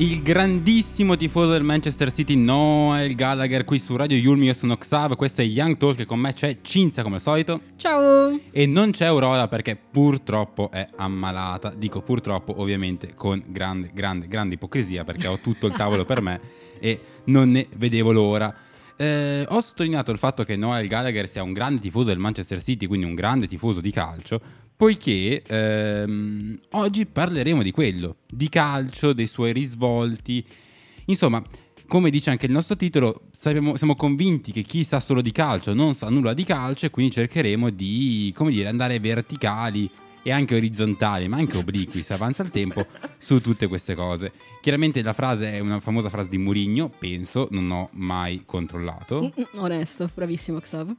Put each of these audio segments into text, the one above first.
Il grandissimo tifoso del Manchester City Noel Gallagher qui su Radio Yulmi, io sono Xav, questo è Young Talk e con me c'è Cinzia come al solito Ciao! e non c'è Aurora perché purtroppo è ammalata, dico purtroppo ovviamente con grande, grande, grande ipocrisia perché ho tutto il tavolo per me e non ne vedevo l'ora. Eh, ho sottolineato il fatto che Noel Gallagher sia un grande tifoso del Manchester City, quindi un grande tifoso di calcio, poiché ehm, oggi parleremo di quello, di calcio, dei suoi risvolti. Insomma, come dice anche il nostro titolo, sappiamo- siamo convinti che chi sa solo di calcio non sa nulla di calcio e quindi cercheremo di, come dire, andare verticali e anche orizzontali, ma anche obliqui se avanza il tempo, su tutte queste cose. Chiaramente la frase è una famosa frase di Murigno, penso, non ho mai controllato. Mm, mm, Onesto, bravissimo Xav.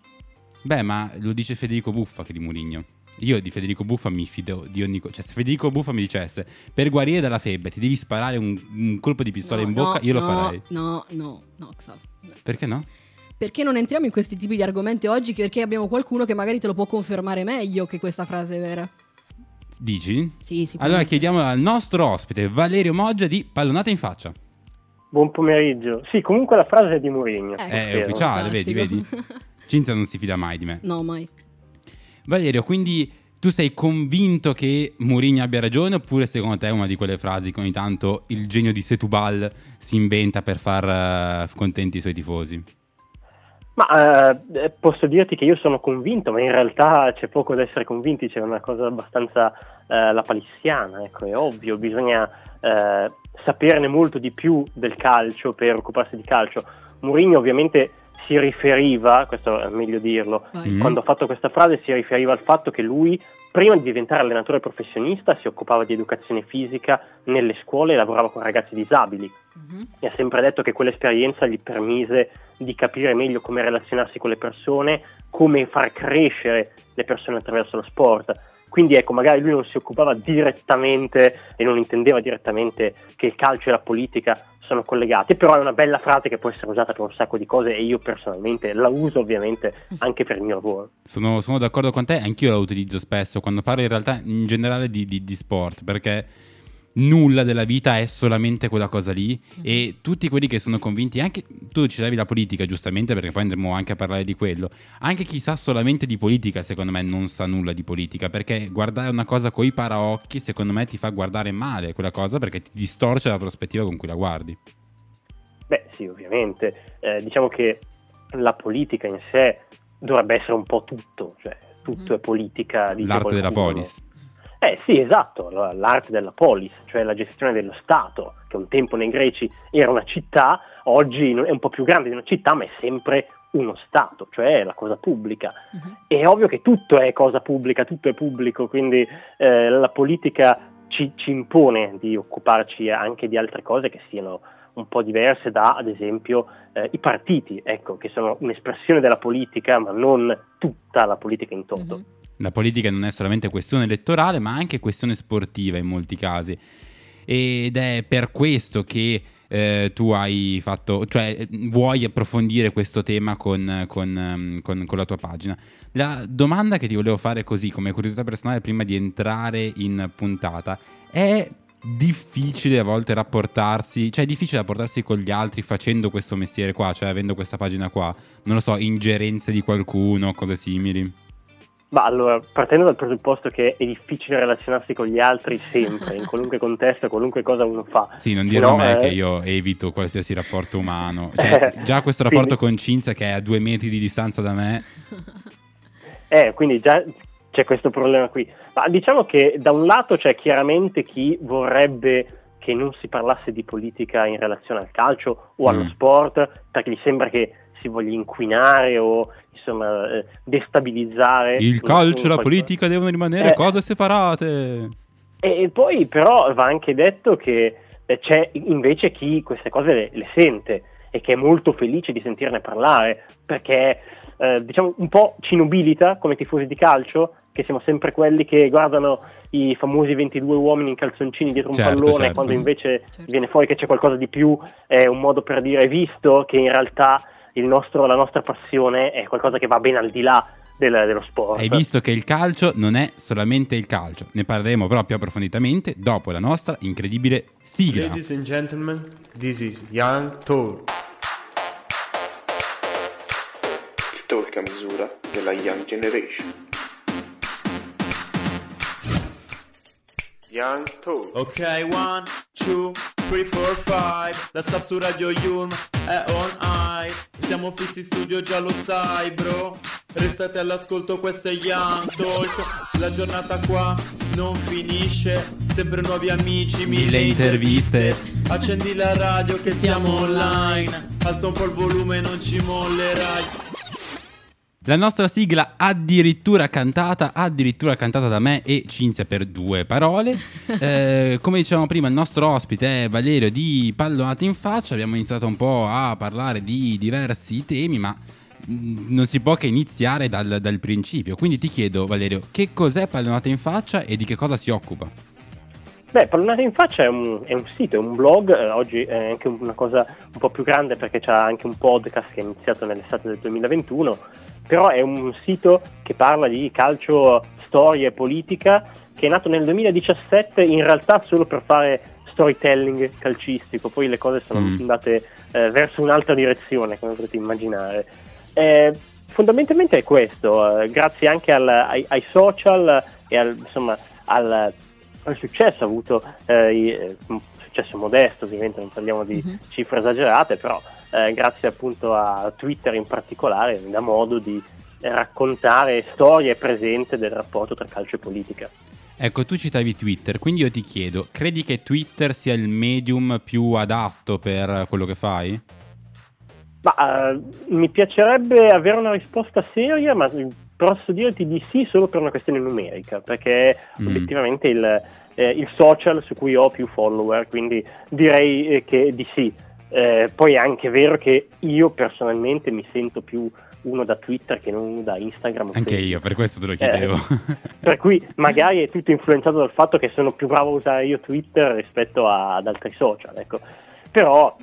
Beh, ma lo dice Federico Buffa che di Murigno. Io di Federico Buffa mi fido di ogni cosa. Cioè, se Federico Buffa mi dicesse per guarire dalla febbre ti devi sparare un, un colpo di pistola No, in bocca, no, io lo no, farei. No, no, no, Xav. Perché no? Perché non entriamo in questi tipi di argomenti oggi? Perché abbiamo qualcuno che magari te lo può confermare meglio che questa frase è vera. Dici? Sì, sicuramente. Allora chiediamo al nostro ospite Valerio Moggia di Pallonata in faccia. Buon pomeriggio. Sì, comunque la frase è di Mourinho. Ecco. È ufficiale, vedi, vedi? Cinzia non si fida mai di me. no, mai. Valerio, quindi tu sei convinto che Mourinho abbia ragione oppure secondo te è una di quelle frasi che ogni tanto il genio di Setubal si inventa per far eh, contenti i suoi tifosi? Ma eh, posso dirti che io sono convinto, ma in realtà c'è poco da essere convinti, c'è una cosa abbastanza eh, la palissiana, ecco, è ovvio, bisogna eh, saperne molto di più del calcio per occuparsi di calcio. Mourinho ovviamente si riferiva, questo è meglio dirlo. Mm. quando ha fatto questa frase si riferiva al fatto che lui prima di diventare allenatore professionista si occupava di educazione fisica nelle scuole e lavorava con ragazzi disabili Mhm. e ha sempre detto che quell'esperienza gli permise di capire meglio come relazionarsi con le persone, come far crescere le persone attraverso lo sport. Quindi ecco, magari lui non si occupava direttamente e non intendeva direttamente che il calcio e la politica sono collegati, però è una bella frase che può essere usata per un sacco di cose e io personalmente la uso ovviamente anche per il mio lavoro. Sono, sono d'accordo con te, anch'io la utilizzo spesso quando parlo in realtà in generale di, di- di sport, perché nulla della vita è solamente quella cosa lì e tutti quelli che sono convinti, anche tu citavi la politica giustamente perché poi andremo anche a parlare di quello, anche chi sa solamente di politica secondo me non sa nulla di politica perché guardare una cosa coi paraocchi secondo me ti fa guardare male quella cosa perché ti distorce la prospettiva con cui la guardi. Beh sì, ovviamente, Eh, diciamo che la politica in sé dovrebbe essere un po' tutto, cioè tutto Mhm. è politica. L'arte della polis. Eh sì, esatto, la- l'arte della polis, cioè la gestione dello Stato, che un tempo nei greci era una città, oggi è un po' più grande di una città, ma è sempre uno Stato, cioè la cosa pubblica. Mhm. È ovvio che tutto è cosa pubblica, tutto è pubblico, quindi eh, la politica ci, ci impone di occuparci anche di altre cose che siano un po' diverse da, ad esempio, eh, i partiti, ecco, che sono un'espressione della politica, ma non tutta la politica in toto. Mhm. La politica non è solamente questione elettorale, ma anche questione sportiva in molti casi. Ed è per questo che eh, tu hai fatto, cioè vuoi approfondire questo tema con, con, ehm, con- con la tua pagina. La domanda che ti volevo fare così, come curiosità personale, prima di entrare in puntata, è difficile a volte rapportarsi, cioè è difficile rapportarsi con gli altri facendo questo mestiere qua, cioè avendo questa pagina qua, non lo so, ingerenze di qualcuno, cose simili. Ma allora, partendo dal presupposto che è difficile relazionarsi con gli altri sempre, in qualunque contesto, qualunque cosa uno fa. Sì, non no, a me eh, che io evito qualsiasi rapporto umano. Cioè, già questo rapporto Quindi- con Cinzia che è a due metri di distanza da me. Eh, quindi già c'è questo problema qui. Ma diciamo che da un lato c'è chiaramente chi vorrebbe che non si parlasse di politica in relazione al calcio o allo Mm. sport, perché gli sembra che si voglia inquinare o insomma eh, destabilizzare. Il calcio e la politica devono rimanere Eh. cose separate. E poi però va anche detto che eh, c'è invece chi queste cose le, le sente e che è molto felice di sentirne parlare perché eh, diciamo un po' ci nobilita come tifosi di calcio che siamo sempre quelli che guardano i famosi 22 uomini in calzoncini dietro un Certo, pallone certo. quando invece Certo. viene fuori che c'è qualcosa di più è un modo per dire visto che in realtà nostro- la nostra passione è qualcosa che va ben al di là del- dello sport Hai visto che il calcio non è solamente il calcio. Ne parleremo però più approfonditamente dopo la nostra incredibile sigla. Ladies and gentlemen, this is Young Talk. il talk a misura della Young Generation. Young Talk. Ok, one, two, three, four, five. La sub su Radio Yulm è on high. Siamo fissi in studio, già lo sai, bro. Restate all'ascolto, questo è Young Talk. La giornata qua non finisce. Sempre nuovi amici, Mille interviste. Accendi la radio che siamo online. Alza un po' il volume, non ci mollerai. La nostra sigla addirittura cantata, addirittura cantata da me e Cinzia per due parole. Eh, come dicevamo prima, il nostro ospite è Valerio di Pallonate in Faccia. Abbiamo iniziato un po' a parlare di diversi temi, ma mm, non si può che iniziare dal, dal principio. Quindi ti chiedo, Valerio, che cos'è Pallonate in Faccia e di che cosa si occupa? Beh, Pallonate in Faccia è un, è un sito, è un blog, eh, oggi è anche una cosa un po' più grande perché c'è anche un podcast che è iniziato nell'estate del 2021, però è un sito che parla di calcio, storia e politica, che è nato nel 2017 in realtà solo per fare storytelling calcistico, poi le cose sono Mm. andate eh, verso un'altra direzione, come potete immaginare. Eh, fondamentalmente è questo, eh, grazie anche al- ai, ai social e al, insomma, al, al successo avuto, eh, eh, un successo modesto ovviamente, non parliamo di Mhm. cifre esagerate, però eh, grazie appunto a Twitter in particolare mi dà modo di raccontare storie presente del rapporto tra calcio e politica. Ecco, tu citavi Twitter, quindi io ti chiedo, credi che Twitter sia il medium più adatto per quello che fai? Ma eh, mi piacerebbe avere una risposta seria, ma posso dirti di sì solo per una questione numerica, perché Mm. obiettivamente il, eh, il social su cui ho più follower, quindi direi eh, che di sì. Eh, poi è anche vero che io personalmente mi sento più uno da Twitter che non uno da Instagram. Anche Facebook. io, per questo te lo chiedevo. Per cui magari è tutto influenzato dal fatto che sono più bravo a usare io Twitter rispetto a- ad altri social, ecco. Però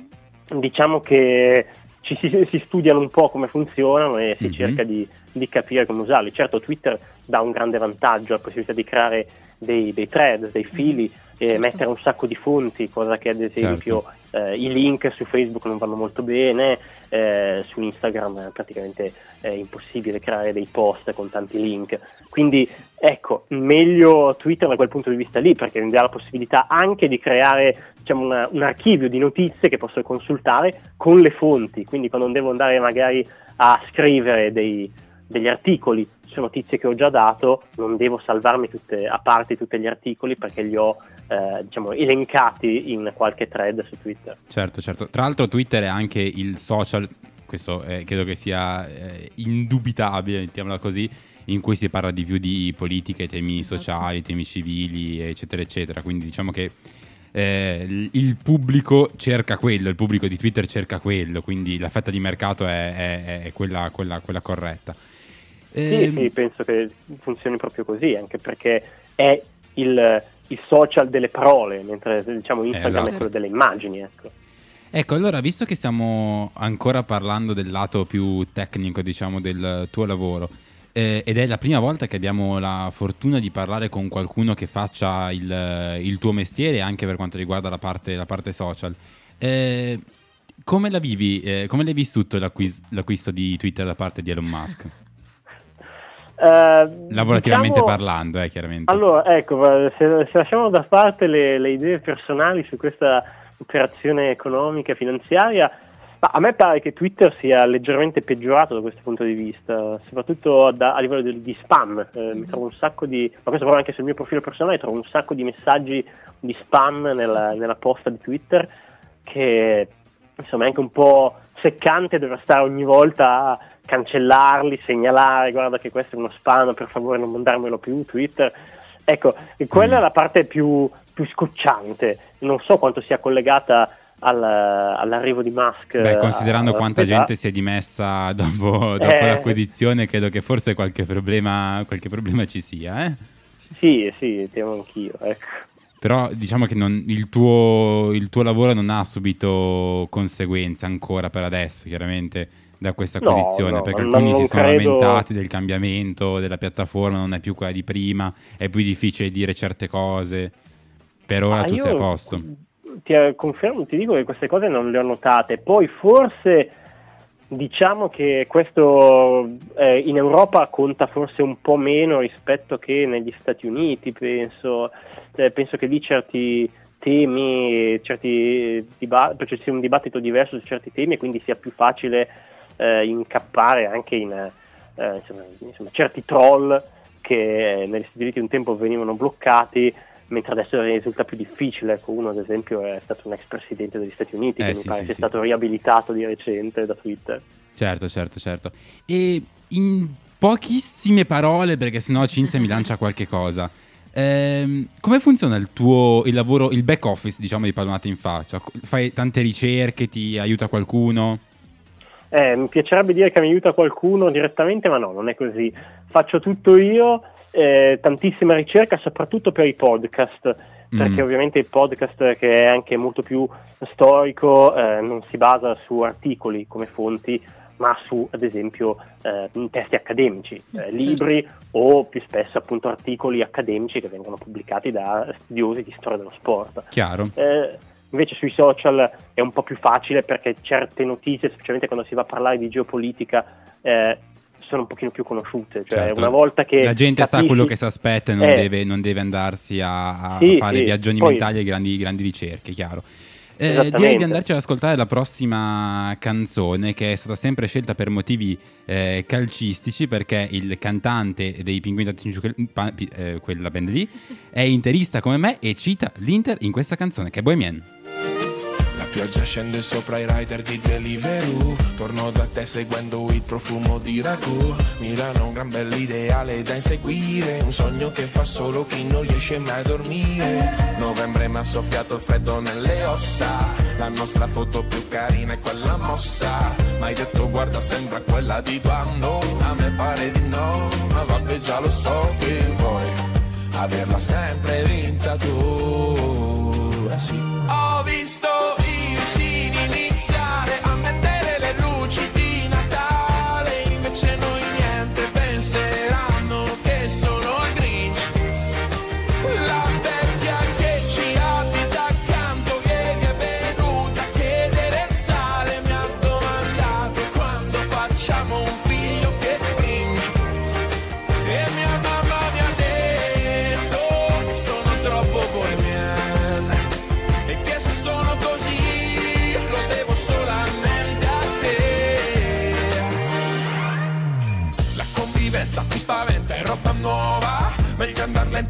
diciamo che ci si, si studiano un po' come funzionano e si Mhm. cerca di, di capire come usarli. Certo Twitter dà un grande vantaggio, la possibilità di creare dei, dei thread, dei fili, e Certo. mettere un sacco di fonti, cosa che ad esempio eh, i link su Facebook non vanno molto bene, eh, su Instagram è praticamente è impossibile creare dei post con tanti link. Quindi ecco, meglio Twitter da quel punto di vista lì, perché mi dà la possibilità anche di creare diciamo, una- un archivio di notizie che posso consultare con le fonti. Quindi quando devo andare magari a scrivere dei- degli articoli su notizie che ho già dato, non devo salvarmi tutte, a parte tutti gli articoli perché li ho eh, diciamo, elencati in qualche thread su Twitter. certo, certo. Tra l'altro Twitter è anche il social, questo eh, credo che sia eh, indubitabile, mettiamola così, in cui si parla di più di politica, temi Esatto. sociali, temi civili, eccetera, eccetera. Quindi diciamo che eh, il- il pubblico cerca quello, il pubblico di Twitter cerca quello, quindi la fetta di mercato è, è- è quella, quella- quella corretta. Sì, Ehm, sì, penso che funzioni proprio così, anche perché è il, il social delle parole, mentre diciamo Instagram esatto. è quello delle immagini. Ecco. Ecco, allora, visto che stiamo ancora parlando del lato più tecnico, diciamo, del tuo lavoro, eh, ed è la prima volta che abbiamo la fortuna di parlare con qualcuno che faccia il, il tuo mestiere anche per quanto riguarda la parte, la parte social, eh, come la vivi, eh, come l'hai vissuto l'acquis- l'acquisto di Twitter da parte di Elon Musk? Eh, Lavorativamente diciamo- parlando, eh, chiaramente. Allora, ecco, se, se lasciamo da parte le, le idee personali su questa operazione economica e finanziaria, ma a me pare che Twitter sia leggermente peggiorato da questo punto di vista, soprattutto da- a livello di, di spam. Eh, mi trovo un sacco di, ma questo proprio anche sul mio profilo personale, trovo un sacco di messaggi di spam nella, nella posta di Twitter che insomma è anche un po' seccante dover stare ogni volta a cancellarli, segnalare, guarda che questo è uno spam, per favore non mandarmelo più, Twitter. Ecco, quella Mm. è la parte più, più scocciante, non so quanto sia collegata al- all'arrivo di Musk. Beh, eh, considerando alla quanta proprietà. gente si è dimessa dopo, dopo Eh. l'acquisizione, credo che forse qualche problema, qualche problema ci sia, eh? Sì, sì, temo anch'io, ecco. Però diciamo che non- il, tuo, il tuo lavoro non ha subito conseguenze ancora per adesso, chiaramente, da questa No, acquisizione, no, perché non- alcuni si sono credo- lamentati del cambiamento della piattaforma, non è più quella di prima, è più difficile dire certe cose. Per ora Ah, tu sei a posto. Ti eh, confermo, ti dico che queste cose non le ho notate. Poi forse diciamo che questo eh, in Europa conta forse un po' meno rispetto che negli Stati Uniti, penso. Eh, penso che lì certi temi, certi diba- cioè ci sia un dibattito diverso su certi temi e quindi sia più facile eh, incappare anche in eh, insomma, insomma, certi troll che negli Stati Uniti un tempo venivano bloccati mentre adesso risulta più difficile. Ecco, uno ad esempio è stato un ex presidente degli Stati Uniti Eh, che sì, mi pare sì, sia sì. stato riabilitato di recente da Twitter. Certo, certo, certo. E in pochissime parole, perché sennò Cinzia mi lancia qualche cosa. ehm, come funziona il tuo il lavoro, il back office, diciamo, di Pallonate in faccia? Fai tante ricerche, ti aiuta qualcuno? Eh, mi piacerebbe dire che mi aiuta qualcuno direttamente, ma no, non è così. Faccio tutto io, eh, tantissima ricerca, soprattutto per i podcast, perché Mm. ovviamente il podcast, che è anche molto più storico, eh, non si basa su articoli come fonti, ma su, ad esempio, eh, testi accademici, eh, Certo. libri o più spesso appunto articoli accademici che vengono pubblicati da studiosi di storia dello sport. Chiaro? Invece sui social è un po' più facile perché certe notizie, specialmente quando si va a parlare di geopolitica, eh, sono un pochino più conosciute. Cioè, Certo. una volta che la gente sa capisci- quello che si aspetta e non, Eh, deve, non deve andarsi a, a Sì, fare sì, viaggioni poi- mentali e grandi, grandi ricerche, chiaro. Eh, direi di andarci ad ascoltare la prossima canzone che è stata sempre scelta per motivi eh, calcistici perché il cantante dei Pinguini pi- eh, quella band lì è interista come me e cita l'Inter in questa canzone che è Bohemian. Pioggia scende sopra i rider di Deliveroo. Torno da te seguendo il profumo di ragù. Milano è un gran bell'ideale da inseguire. Un sogno che fa solo chi non riesce mai a dormire. Novembre mi ha soffiato il freddo nelle ossa. La nostra foto più carina è quella mossa. Ma hai detto guarda sembra quella di quando A me pare di no Ma vabbè già lo so che vuoi Averla sempre vinta tu. Eh sì. Ho visto Natale, invece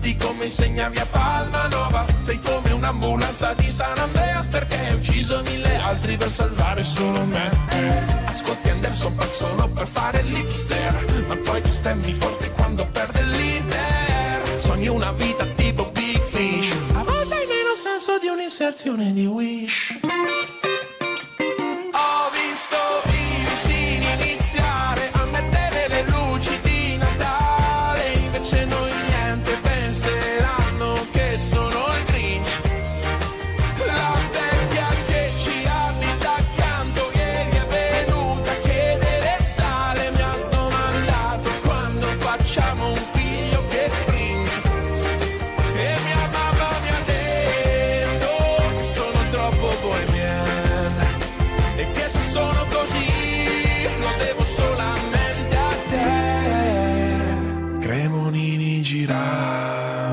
lenti come insegna via Palmanova. Sei come un'ambulanza di San Andreas perché hai ucciso mille altri per salvare solo me. Ascolti Anderson Paak solo per fare l'hipster. Ma poi ti stemmi forte quando perde l'Inter. Sogni una vita tipo Big Fish. A volte hai meno senso di un'inserzione di Wish.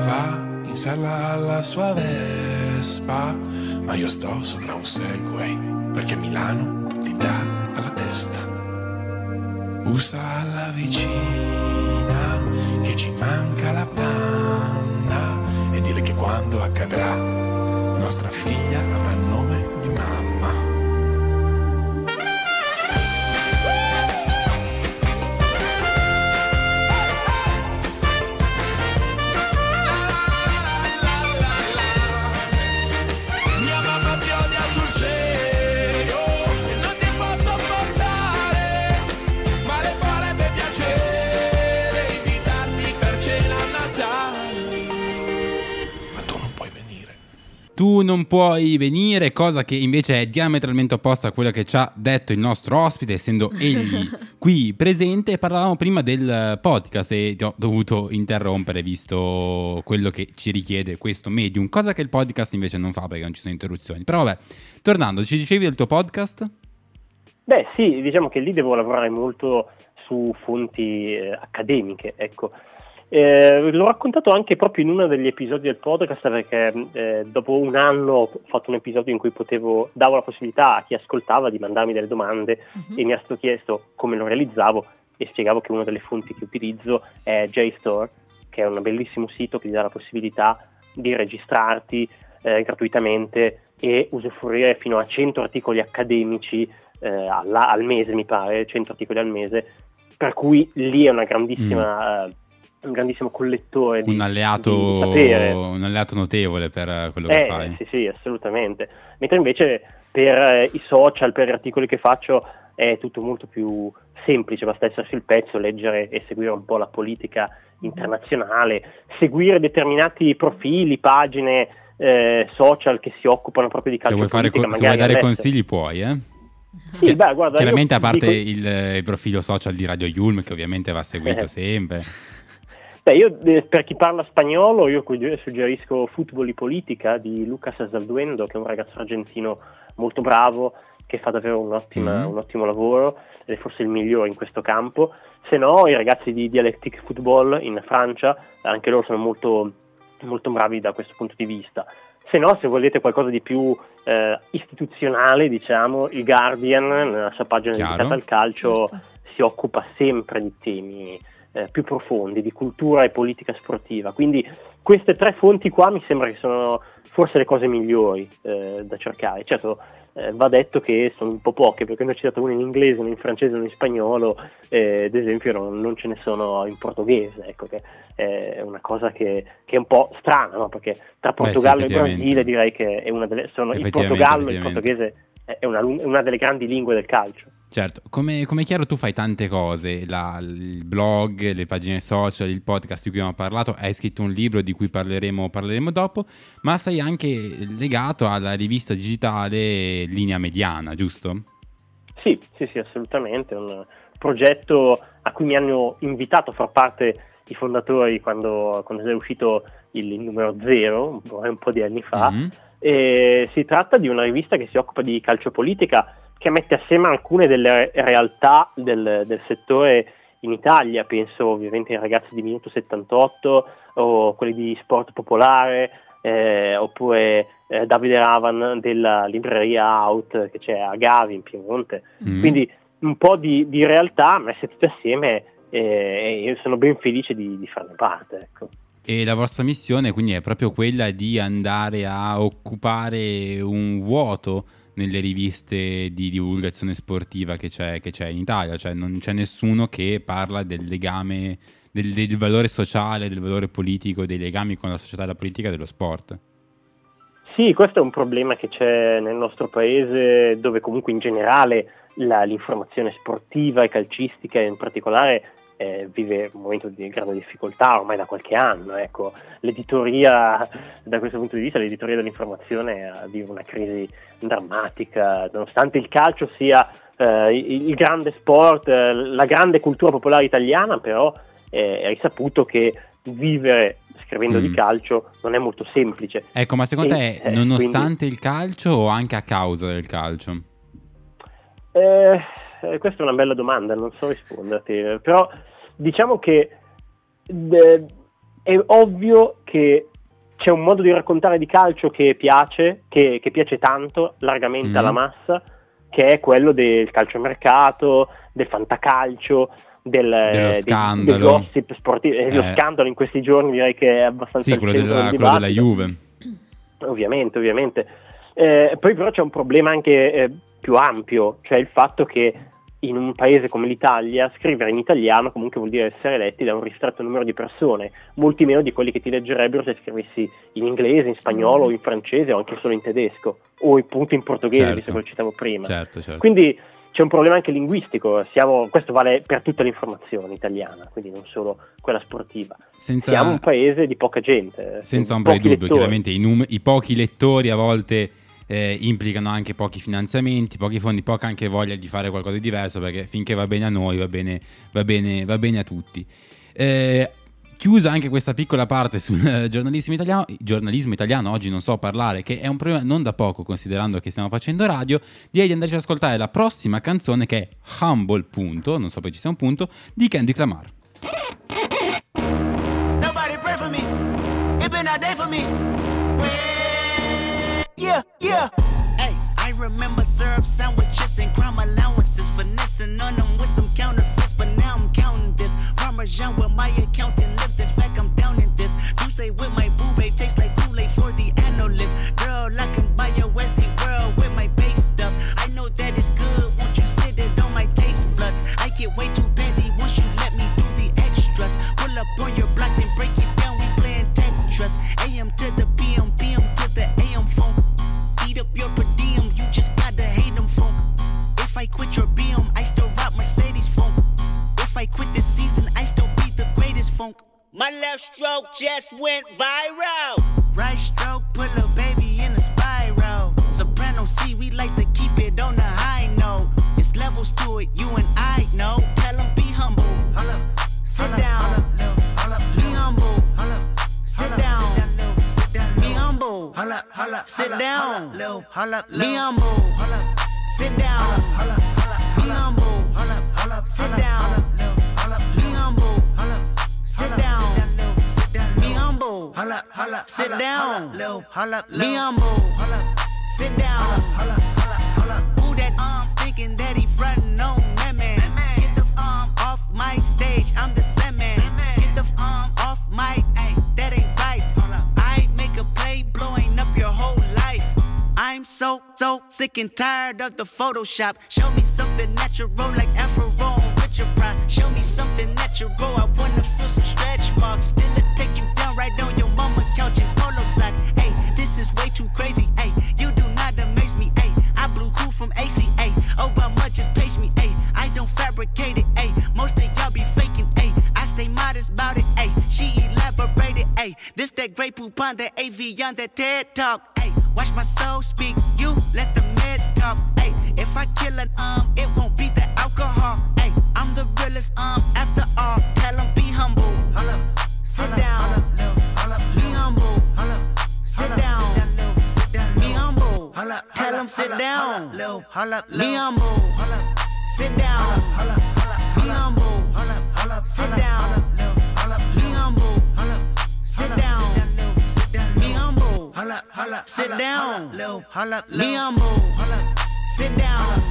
Girava in sella alla sua Vespa Ma io sto sopra un Segway perché Milano ti dà alla testa Usa alla vicina che ci manca la panna e dile che quando accadrà nostra figlia avrà il nome di mamma. Tu non puoi venire, cosa che invece è diametralmente opposta a quella che ci ha detto il nostro ospite, essendo egli qui presente. Parlavamo prima del podcast e ti ho dovuto interrompere visto quello che ci richiede questo medium, cosa che il podcast invece non fa perché non ci sono interruzioni. Però vabbè, tornando, ci dicevi del tuo podcast? Beh sì, diciamo che lì devo lavorare molto su fonti eh, accademiche, ecco. Eh, l'ho raccontato anche proprio in uno degli episodi del podcast perché eh, dopo un anno ho fatto un episodio in cui potevo, davo la possibilità a chi ascoltava di mandarmi delle domande Mhm. e mi è stato chiesto come lo realizzavo e spiegavo che una delle fonti che utilizzo è JSTOR, che è un bellissimo sito che ti dà la possibilità di registrarti eh, gratuitamente e usufruire fino a 100 articoli accademici eh, alla- al mese, mi pare, 100 articoli al mese, per cui lì è una grandissima, eh, un grandissimo collettore di, Un alleato, di sapere. un alleato notevole per eh, quello che Eh, fai. sì, sì, assolutamente. Mentre invece per eh, i social, per gli articoli che faccio, è tutto molto più semplice, basta essere sul pezzo, leggere e seguire un po' la politica internazionale, seguire determinati profili, pagine eh, social che si occupano proprio di Se calcio vuoi, fare politica, co- se vuoi dare consigli puoi, eh? Sì, Chi- beh, guarda, Chiaramente a parte dico- il, il profilo social di Radio Yulm che ovviamente va seguito Eh. sempre. Beh, io eh, per chi parla spagnolo, io suggerisco Football y Politica di Lucas Zalduendo, che è un ragazzo argentino molto bravo, che fa davvero un, ottima- Mhm. un ottimo lavoro, ed è forse il migliore in questo campo. Se no, i ragazzi di Dialectic Football in Francia, anche loro sono molto, molto bravi da questo punto di vista. Se no, se volete qualcosa di più eh, istituzionale, diciamo, il Guardian, nella sua pagina Chiaro. dedicata al calcio, Certo. si occupa sempre di temi eh, più profondi, di cultura e politica sportiva. Quindi queste tre fonti qua mi sembra che sono forse le cose migliori eh, da cercare. Certo, eh, va detto che sono un po' poche, perché ne ho citato una in inglese, una in francese, una in spagnolo, eh, ad esempio non, non ce ne sono in portoghese, ecco che è una cosa che, che è un po' strana, no? perché tra Beh, sì, Portogallo e. Brasile direi che è una delle, sono, il Portogallo e il portoghese è una, una delle grandi lingue del calcio. Certo, come, come è chiaro tu fai tante cose, la- il blog, le pagine social, il podcast di cui abbiamo parlato, hai scritto un libro di cui parleremo, parleremo dopo, ma sei anche legato alla rivista digitale Linea Mediana, giusto? Sì, sì, sì, assolutamente. È un progetto a cui mi hanno invitato a far parte i fondatori quando, quando è uscito il, il numero zero, un po', un po' di anni fa. Mhm. E si tratta di una rivista che si occupa di calciopolitica, che mette assieme alcune delle realtà del, del settore in Italia. Penso ovviamente ai ragazzi di Minuto 78 o quelli di Sport Popolare. eh, oppure eh, Davide Ravan della libreria Out che c'è a Gavi in Piemonte, Mm. quindi un po' di, di realtà messe tutte assieme eh, e io sono ben felice di, di farne parte. Ecco. E la vostra missione quindi è proprio quella di andare a occupare un vuoto nelle riviste di divulgazione sportiva che c'è, che c'è in Italia, cioè non c'è nessuno che parla del legame, del, del valore sociale, del valore politico, dei legami con la società, la politica e dello sport. Sì, questo è un problema che c'è nel nostro paese dove comunque in generale la- l'informazione sportiva e calcistica in particolare eh, vive un momento di grande difficoltà ormai da qualche anno. Ecco. L'editoria, da questo punto di vista, l'editoria dell'informazione eh, vive una crisi drammatica, nonostante il calcio sia eh, il, grande sport, eh, la grande cultura popolare italiana, però eh, è risaputo che vivere scrivendo di Mm. calcio non è molto semplice. Ecco, ma secondo E, te nonostante il calcio o anche a causa del calcio? Eh, eh, questa è una bella domanda, non so risponderti, però diciamo che eh, è ovvio che c'è un modo di raccontare di calcio che piace, che, che piace tanto, largamente Mm. alla massa, che è quello del calciomercato, del fantacalcio, del, Dello eh, scandalo. del gossip sportivo. Eh, Lo Eh. scandalo in questi giorni direi che è abbastanza Sì, quello della, del quello della. Juve. Ovviamente, ovviamente. Eh, poi però c'è un problema anche eh, più ampio, cioè il fatto che in un paese come l'Italia scrivere in italiano comunque vuol dire essere letti da un ristretto numero di persone, molti meno di quelli che ti leggerebbero se scrivessi in inglese, in spagnolo, in francese o anche solo in tedesco, o appunto in portoghese, Certo. visto che lo citavo prima. Certo, certo. Quindi c'è un problema anche linguistico, siamo- questo vale per tutta l'informazione italiana, quindi non solo quella sportiva. senza, Siamo un paese di poca gente. senza con ombra di dubbio, lettori. chiaramente i, num- i pochi lettori a volte eh, implicano anche pochi finanziamenti, pochi fondi, poca anche voglia di fare qualcosa di diverso perché finché va bene a noi va bene, va bene, va bene a tutti. Eh, chiusa anche questa piccola parte sul giornalismo italiano, giornalismo italiano oggi non so parlare, che è un problema non da poco considerando che stiamo facendo radio, direi di andarci ad ascoltare la prossima canzone che è Humble, punto, non so poi ci sia un punto, di Kendrick Lamar. Nobody pray for me. It been a day for me. Yeah, yeah. Hey, I remember syrup sandwiches and crime allowances, finessing on them with some counterfeits. But now I'm counting this Parmesan with my accountant lips. In fact, I'm down in this. You say with my boo tastes like Kool-Aid for the analyst. Girl, I can buy your Westie My left stroke just went viral. Right stroke put a baby in a spiral. Soprano C, we like to keep it on the high note. It's levels to it, you and I know. Tell them be humble. Holla, sit holla, down. Holla, be humble. Sit down. Sit down. Be humble. Sit down. Be humble. Sit down. Be humble. Sit down. Be humble. Sit down humble. Sit down. Be humble. Sit down. Who that um thinking that he frontin' on that man? Get the um off my stage. I'm the same man. Get the um off my ay, that ain't right. I make a play blowing up your whole life. I'm so so sick and tired of the Photoshop. Show me something natural like Afro on Richard Pryor. Show me something natural. I wanna feel some stretch marks. Still that great poop on that AV on that TED talk. Hey, watch my soul speak. You let the meds talk. Hey, if I kill an um, it won't be the alcohol. Hey, I'm the realest um after all. Tell 'em be humble. Sit down. Be humble. Sit down. Be humble. Tell 'em sit down. Be humble. Sit down. Be humble. Sit down. Be humble. Sit down. Be humble. Sit down. Be humble. Sit down.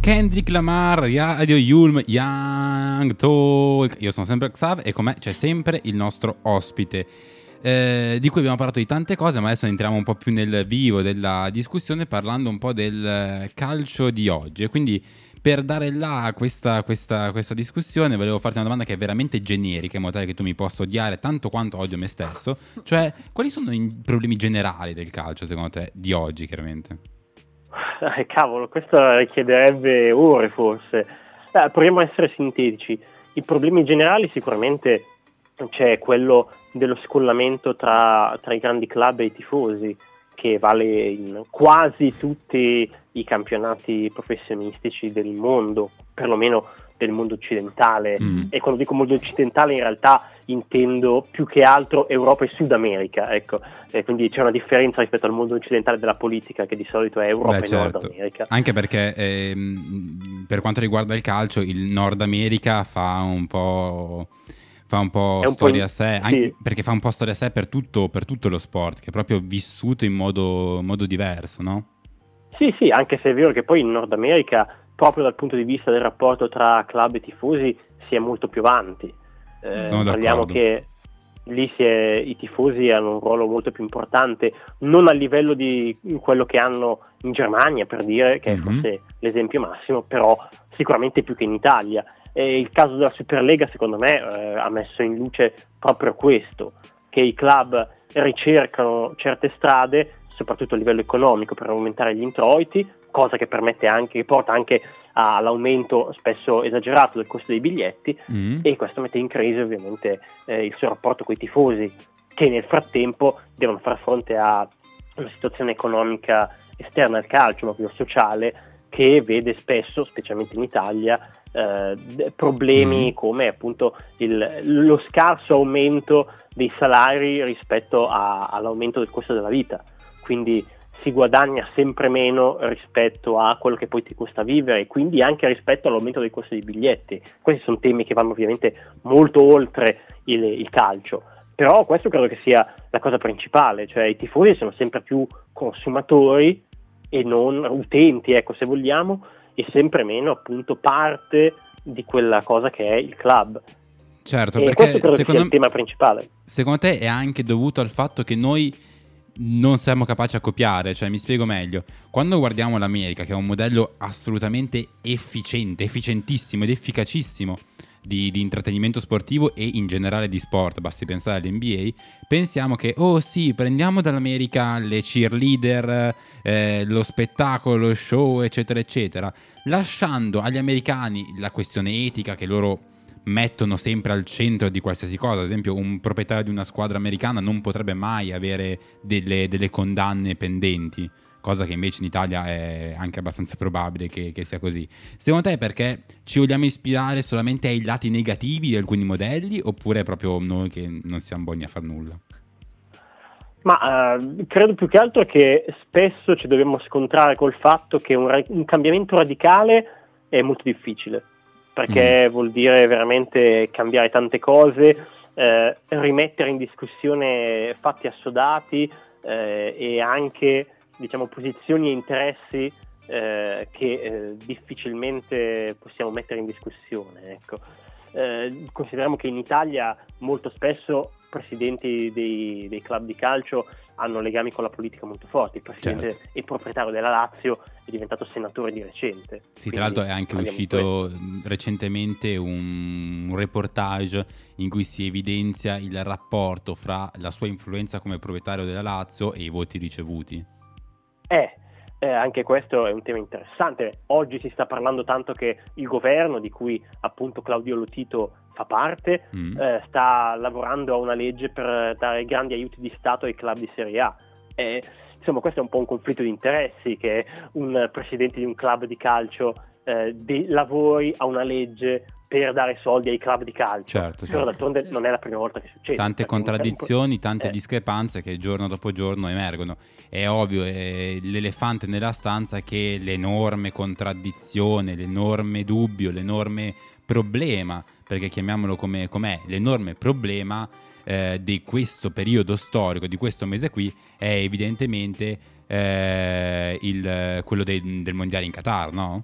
Kendrick Lamar, Radio Yulm, Young Talk. Io sono sempre Xav e con me c'è sempre il nostro ospite. Eh, di cui abbiamo parlato di tante cose, ma adesso entriamo un po' più nel vivo della discussione parlando un po' del eh, calcio di oggi. E quindi per dare là questa, questa, questa discussione volevo farti una domanda che è veramente generica, in modo tale che tu mi possa odiare tanto quanto odio me stesso. Cioè, quali sono i problemi generali del calcio, secondo te, di oggi, chiaramente? Eh, cavolo, questo richiederebbe ore forse. Eh, proviamo a essere sintetici. I problemi generali sicuramente c'è quello dello scollamento tra, tra i grandi club e i tifosi, che vale in quasi tutti i campionati professionistici del mondo, perlomeno del mondo occidentale. Mm. E quando dico mondo occidentale in realtà intendo più che altro Europa e Sud America, ecco. E quindi c'è una differenza rispetto al mondo occidentale della politica che di solito è Europa Beh, e Nord certo. America. Anche perché ehm, per quanto riguarda il calcio, il Nord America fa un po'. Fa un po' un storia a sé, sì. anche perché fa un po' storia a sé per tutto, per tutto lo sport, che è proprio vissuto in modo, modo diverso, no? Sì, sì, anche se è vero che poi in Nord America, proprio dal punto di vista del rapporto tra club e tifosi, si è molto più avanti. Eh, parliamo che lì si è- i tifosi hanno un ruolo molto più importante, non a livello di quello che hanno in Germania, per dire, che è Mhm. forse l'esempio massimo, però sicuramente più che in Italia. E il caso della Superlega, secondo me, eh, ha messo in luce proprio questo, che i club ricercano certe strade, soprattutto a livello economico, per aumentare gli introiti, cosa che permette anche, che porta anche all'aumento spesso esagerato del costo dei biglietti Mm. e questo mette in crisi ovviamente eh, il suo rapporto con i tifosi che nel frattempo devono far fronte a una situazione economica esterna al calcio, ma più sociale, che vede spesso, specialmente in Italia, eh, problemi Mhm. come appunto il- lo scarso aumento dei salari rispetto a- all'aumento del costo della vita. Quindi si guadagna sempre meno rispetto a quello che poi ti costa vivere e quindi anche rispetto all'aumento del costo dei biglietti. Questi sono temi che vanno ovviamente molto oltre il, il calcio, però questo credo che sia la cosa principale, cioè i tifosi sono sempre più consumatori e non utenti, ecco se vogliamo, e sempre meno appunto parte di quella cosa che è il club. Certo, e perché secondo, il tema principale. secondo te è anche dovuto al fatto che noi non siamo capaci a copiare, cioè mi spiego meglio. Quando guardiamo l'America, che è un modello assolutamente efficiente, efficientissimo ed efficacissimo di, di intrattenimento sportivo e in generale di sport, basti pensare all'NBA, pensiamo che, oh sì, prendiamo dall'America le cheerleader, eh, lo spettacolo, lo show, eccetera, eccetera, lasciando agli americani la questione etica che loro mettono sempre al centro di qualsiasi cosa. Ad esempio, un proprietario di una squadra americana non potrebbe mai avere delle, delle condanne pendenti, cosa che invece in Italia è anche abbastanza probabile che, che sia così. Secondo te è perché ci vogliamo ispirare solamente ai lati negativi di alcuni modelli oppure è proprio noi che non siamo buoni a far nulla? Ma eh, credo più che altro che spesso ci dobbiamo scontrare col fatto che un, un cambiamento radicale è molto difficile, perché vuol dire veramente cambiare tante cose, eh, rimettere in discussione fatti assodati eh, e anche diciamo, posizioni e interessi eh, che eh, difficilmente possiamo mettere in discussione. Ecco. Eh, consideriamo che in Italia molto spesso presidenti dei, dei club di calcio hanno legami con la politica molto forti. Il presidente Certo. e proprietario della Lazio è diventato senatore di recente. Sì, tra l'altro è anche uscito mh, recentemente un, un reportage in cui si evidenzia il rapporto fra la sua influenza come proprietario della Lazio e i voti ricevuti. Eh, eh, anche questo è un tema interessante. Oggi si sta parlando tanto che il governo, di cui appunto Claudio Lotito fa parte, Mm. eh, sta lavorando a una legge per dare grandi aiuti di Stato ai club di Serie A. Eh, insomma, questo è un po' un conflitto di interessi che un presidente di un club di calcio eh, de- lavori a una legge per dare soldi ai club di calcio. Certo, Però certo. d'altronde Certo. non è la prima volta che succede. Tante un- contraddizioni, tante eh. discrepanze che giorno dopo giorno emergono. È ovvio, è l'elefante nella stanza che l'enorme contraddizione, l'enorme dubbio, l'enorme problema, perché chiamiamolo come com'è, l'enorme problema eh, di questo periodo storico, di questo mese qui, è evidentemente eh, il- quello dei- del mondiale in Qatar, no?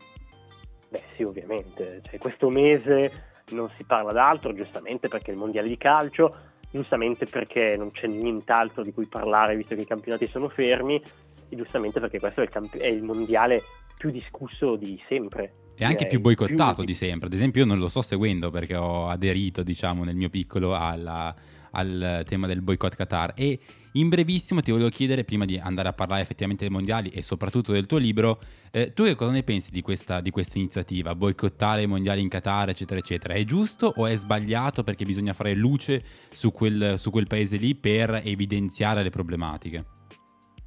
Beh sì, ovviamente. Cioè, questo mese non si parla d'altro, giustamente perché è il mondiale di calcio, giustamente perché non c'è nient'altro di cui parlare visto che i campionati sono fermi, e giustamente perché questo è il, camp- è il mondiale più discusso di sempre. E anche Direi. più boicottato Più- di sempre. Ad esempio, io non lo sto seguendo perché ho aderito, diciamo, nel mio piccolo alla- al tema del boicott Qatar. E in brevissimo ti volevo chiedere, prima di andare a parlare effettivamente dei mondiali e soprattutto del tuo libro, eh, tu che cosa ne pensi di questa, di questa iniziativa? Boicottare i mondiali in Qatar, eccetera, eccetera. È giusto o è sbagliato perché bisogna fare luce su quel, su quel paese lì per evidenziare le problematiche?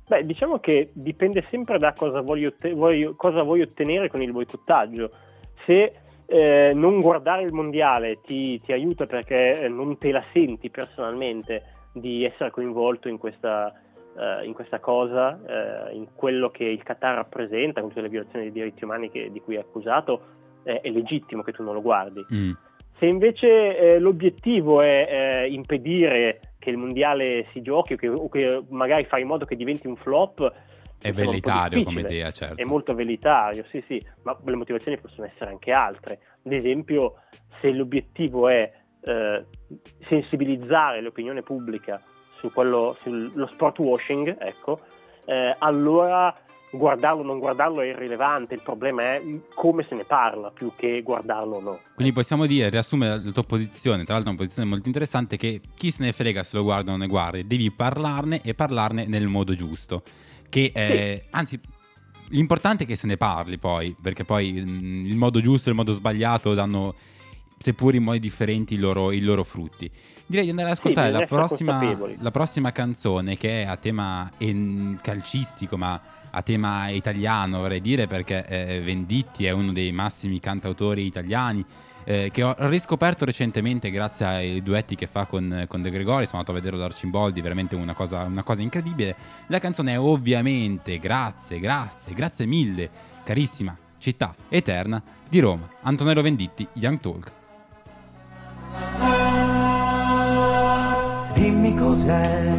Beh, diciamo che dipende sempre da cosa voglio, otte- voglio- cosa vuoi ottenere con il boicottaggio. Se eh, non guardare il mondiale ti, ti aiuta perché eh, non te la senti personalmente di essere coinvolto in questa, eh, in questa cosa, eh, in quello che il Qatar rappresenta, con tutte le violazioni dei diritti umani che- di cui è accusato, è legittimo che tu non lo guardi. Mm. Se invece eh, l'obiettivo è eh, impedire che il mondiale si giochi o che, o che magari fare in modo che diventi un flop, È velleitario come idea, certo. È molto velitario, sì, sì, ma le motivazioni possono essere anche altre. Ad esempio, se l'obiettivo è eh, sensibilizzare l'opinione pubblica su quello, sullo sport washing, ecco, eh, allora guardarlo o non guardarlo è irrilevante, il problema è come se ne parla più che guardarlo o no. Quindi possiamo dire, riassumere la tua posizione, tra l'altro è una posizione molto interessante, che chi se ne frega se lo guarda o non ne guarda, devi parlarne e parlarne nel modo giusto. Che, eh, Anzi, l'importante è che se ne parli poi, perché poi mm, il modo giusto e il modo sbagliato danno, seppur in modi differenti, i loro, i loro frutti. Direi di andare ad ascoltare bisogna la, prossima, la prossima canzone che è a tema en- calcistico, ma a tema italiano, vorrei dire, perché eh, Venditti è uno dei massimi cantautori italiani. eh, che ho riscoperto recentemente grazie ai duetti che fa con, con De Gregori, sono andato a vederlo d'Arcimboldi, veramente una cosa, una cosa incredibile. La canzone è ovviamente Grazie, grazie, grazie mille, carissima città eterna di Roma. Antonello Venditti, Young Talk. Dimmi cos'è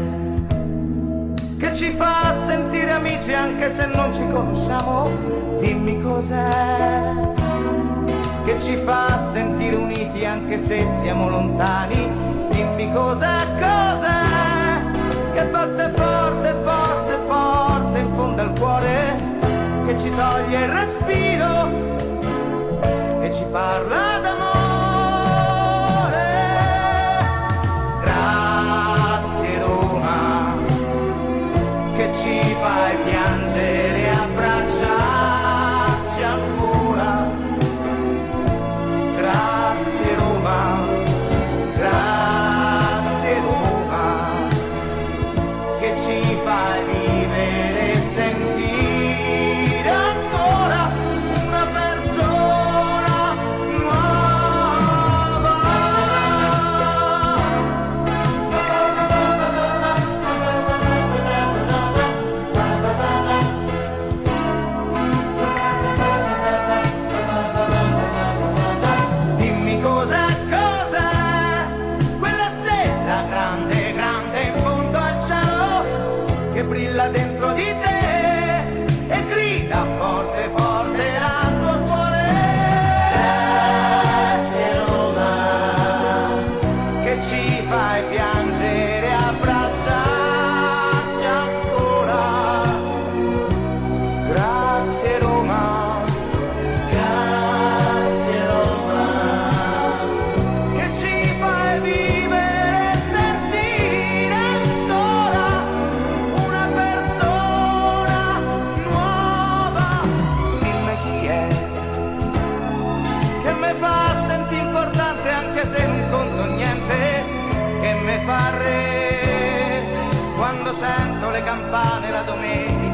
che ci fa sentire amici anche se non ci conosciamo. Dimmi cos'è che ci fa sentire uniti anche se siamo lontani. Dimmi cos'è, cos'è che batte forte, forte, forte in fondo al cuore, che ci toglie il respiro e ci parla d'amore.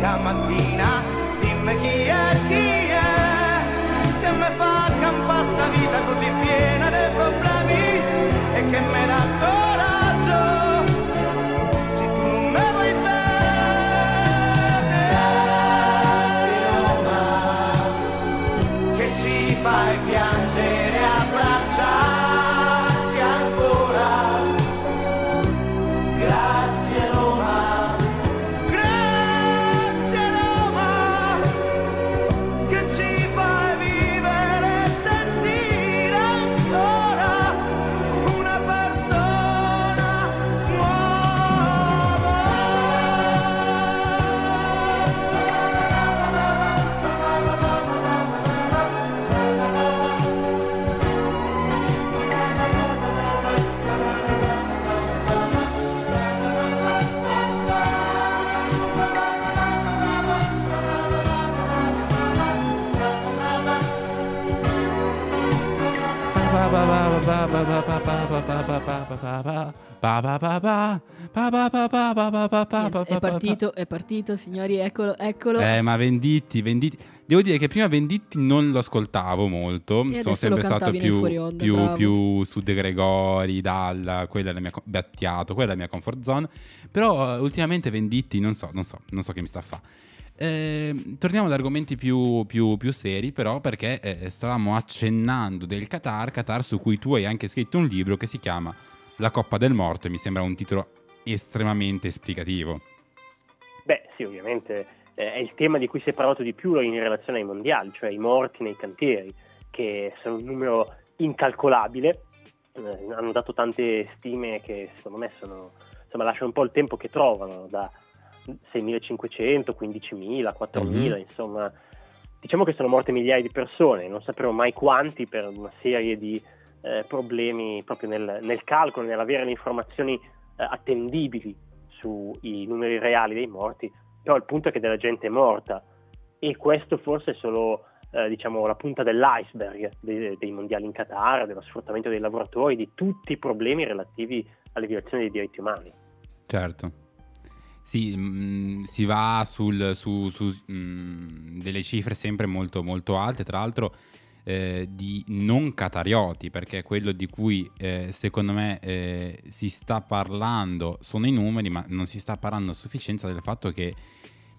Domenica mattina, dimmi chi è, chi è, che mi fa campare sta vita così piena di problemi e che mi dà coraggio. È partito, è partito, signori, eccolo, eccolo. Eh, ma Venditti, Venditti. Devo dire che prima Venditti non lo ascoltavo molto. Sono sempre stato più, onda, più, più su De Gregori, Dalla, quella è la mia Battiato, quella è la mia comfort zone. Però ultimamente Venditti, non so, non so, non so che mi sta a fare. Eh, torniamo ad argomenti più, più- più seri, però, perché eh, stavamo accennando del Qatar, Qatar su cui tu hai anche scritto un libro che si chiama La Coppa del Morto e mi sembra un titolo estremamente esplicativo. Beh, sì, ovviamente eh, è il tema di cui si è parlato di più in relazione ai mondiali, cioè i morti nei cantieri, che sono un numero incalcolabile. Eh, hanno dato tante stime che secondo me sono, insomma, lasciano un po' il tempo che trovano, da 6.500, 15.000, 4.000, Mhm. insomma. Diciamo che sono morte migliaia di persone, non sapremo mai quanti per una serie di eh, problemi proprio nel, nel calcolo, nell'avere le informazioni eh, attendibili sui numeri reali dei morti, però il punto è che della gente è morta e questo forse è solo eh, diciamo, la punta dell'iceberg dei, dei mondiali in Qatar, dello sfruttamento dei lavoratori, di tutti i problemi relativi alle violazioni dei diritti umani. Certo. Sì, mm, si va sul- su, su, mm, delle cifre sempre molto, molto alte, tra l'altro eh, di non catarioti, perché quello di cui eh, secondo me eh, si sta parlando sono i numeri, ma non si sta parlando a sufficienza del fatto che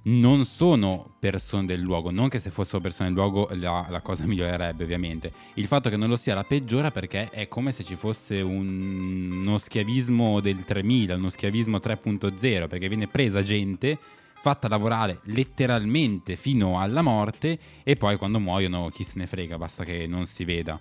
non sono persone del luogo, non che se fossero persone del luogo la, la cosa migliorerebbe ovviamente, il fatto che non lo sia la peggiora perché è come se ci fosse un- uno schiavismo del 3000, uno schiavismo 3.0, perché viene presa gente, fatta lavorare letteralmente fino alla morte e poi quando muoiono chi se ne frega, basta che non si veda,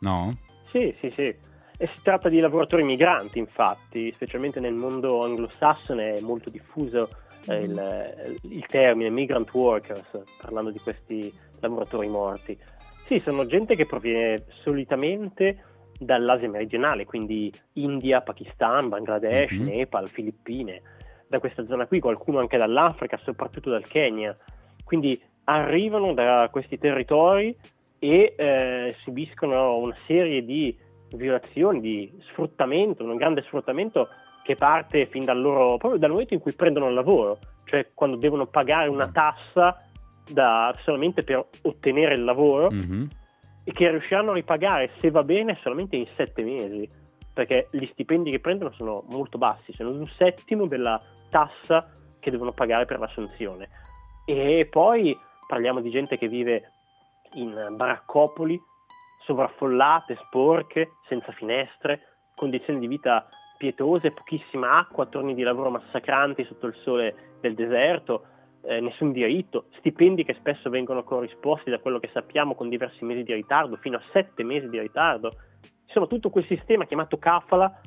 no? Sì, sì, sì. E si tratta di lavoratori migranti, infatti, specialmente nel mondo anglosassone è molto diffuso il, il termine migrant workers, parlando di questi lavoratori morti. Sì, sono gente che proviene solitamente dall'Asia meridionale, quindi India, Pakistan, Bangladesh, Mhm. Nepal, Filippine, da questa zona qui, qualcuno anche dall'Africa, soprattutto dal Kenya. Quindi arrivano da questi territori e eh, subiscono una serie di violazioni, di sfruttamento, un grande sfruttamento che parte fin dal loro proprio dal momento in cui prendono il lavoro, cioè quando devono pagare una tassa da- solamente per ottenere il lavoro Mhm. e che riusciranno a ripagare se va bene solamente in sette mesi perché gli stipendi che prendono sono molto bassi, sono un settimo della tassa che devono pagare per l'assunzione. E poi parliamo di gente che vive in baraccopoli, sovraffollate, sporche, senza finestre, condizioni di vita pietose, pochissima acqua, turni di lavoro massacranti sotto il sole del deserto, eh, nessun diritto, stipendi che spesso vengono corrisposti da quello che sappiamo con diversi mesi di ritardo, fino a sette mesi di ritardo. Insomma, tutto quel sistema chiamato kafala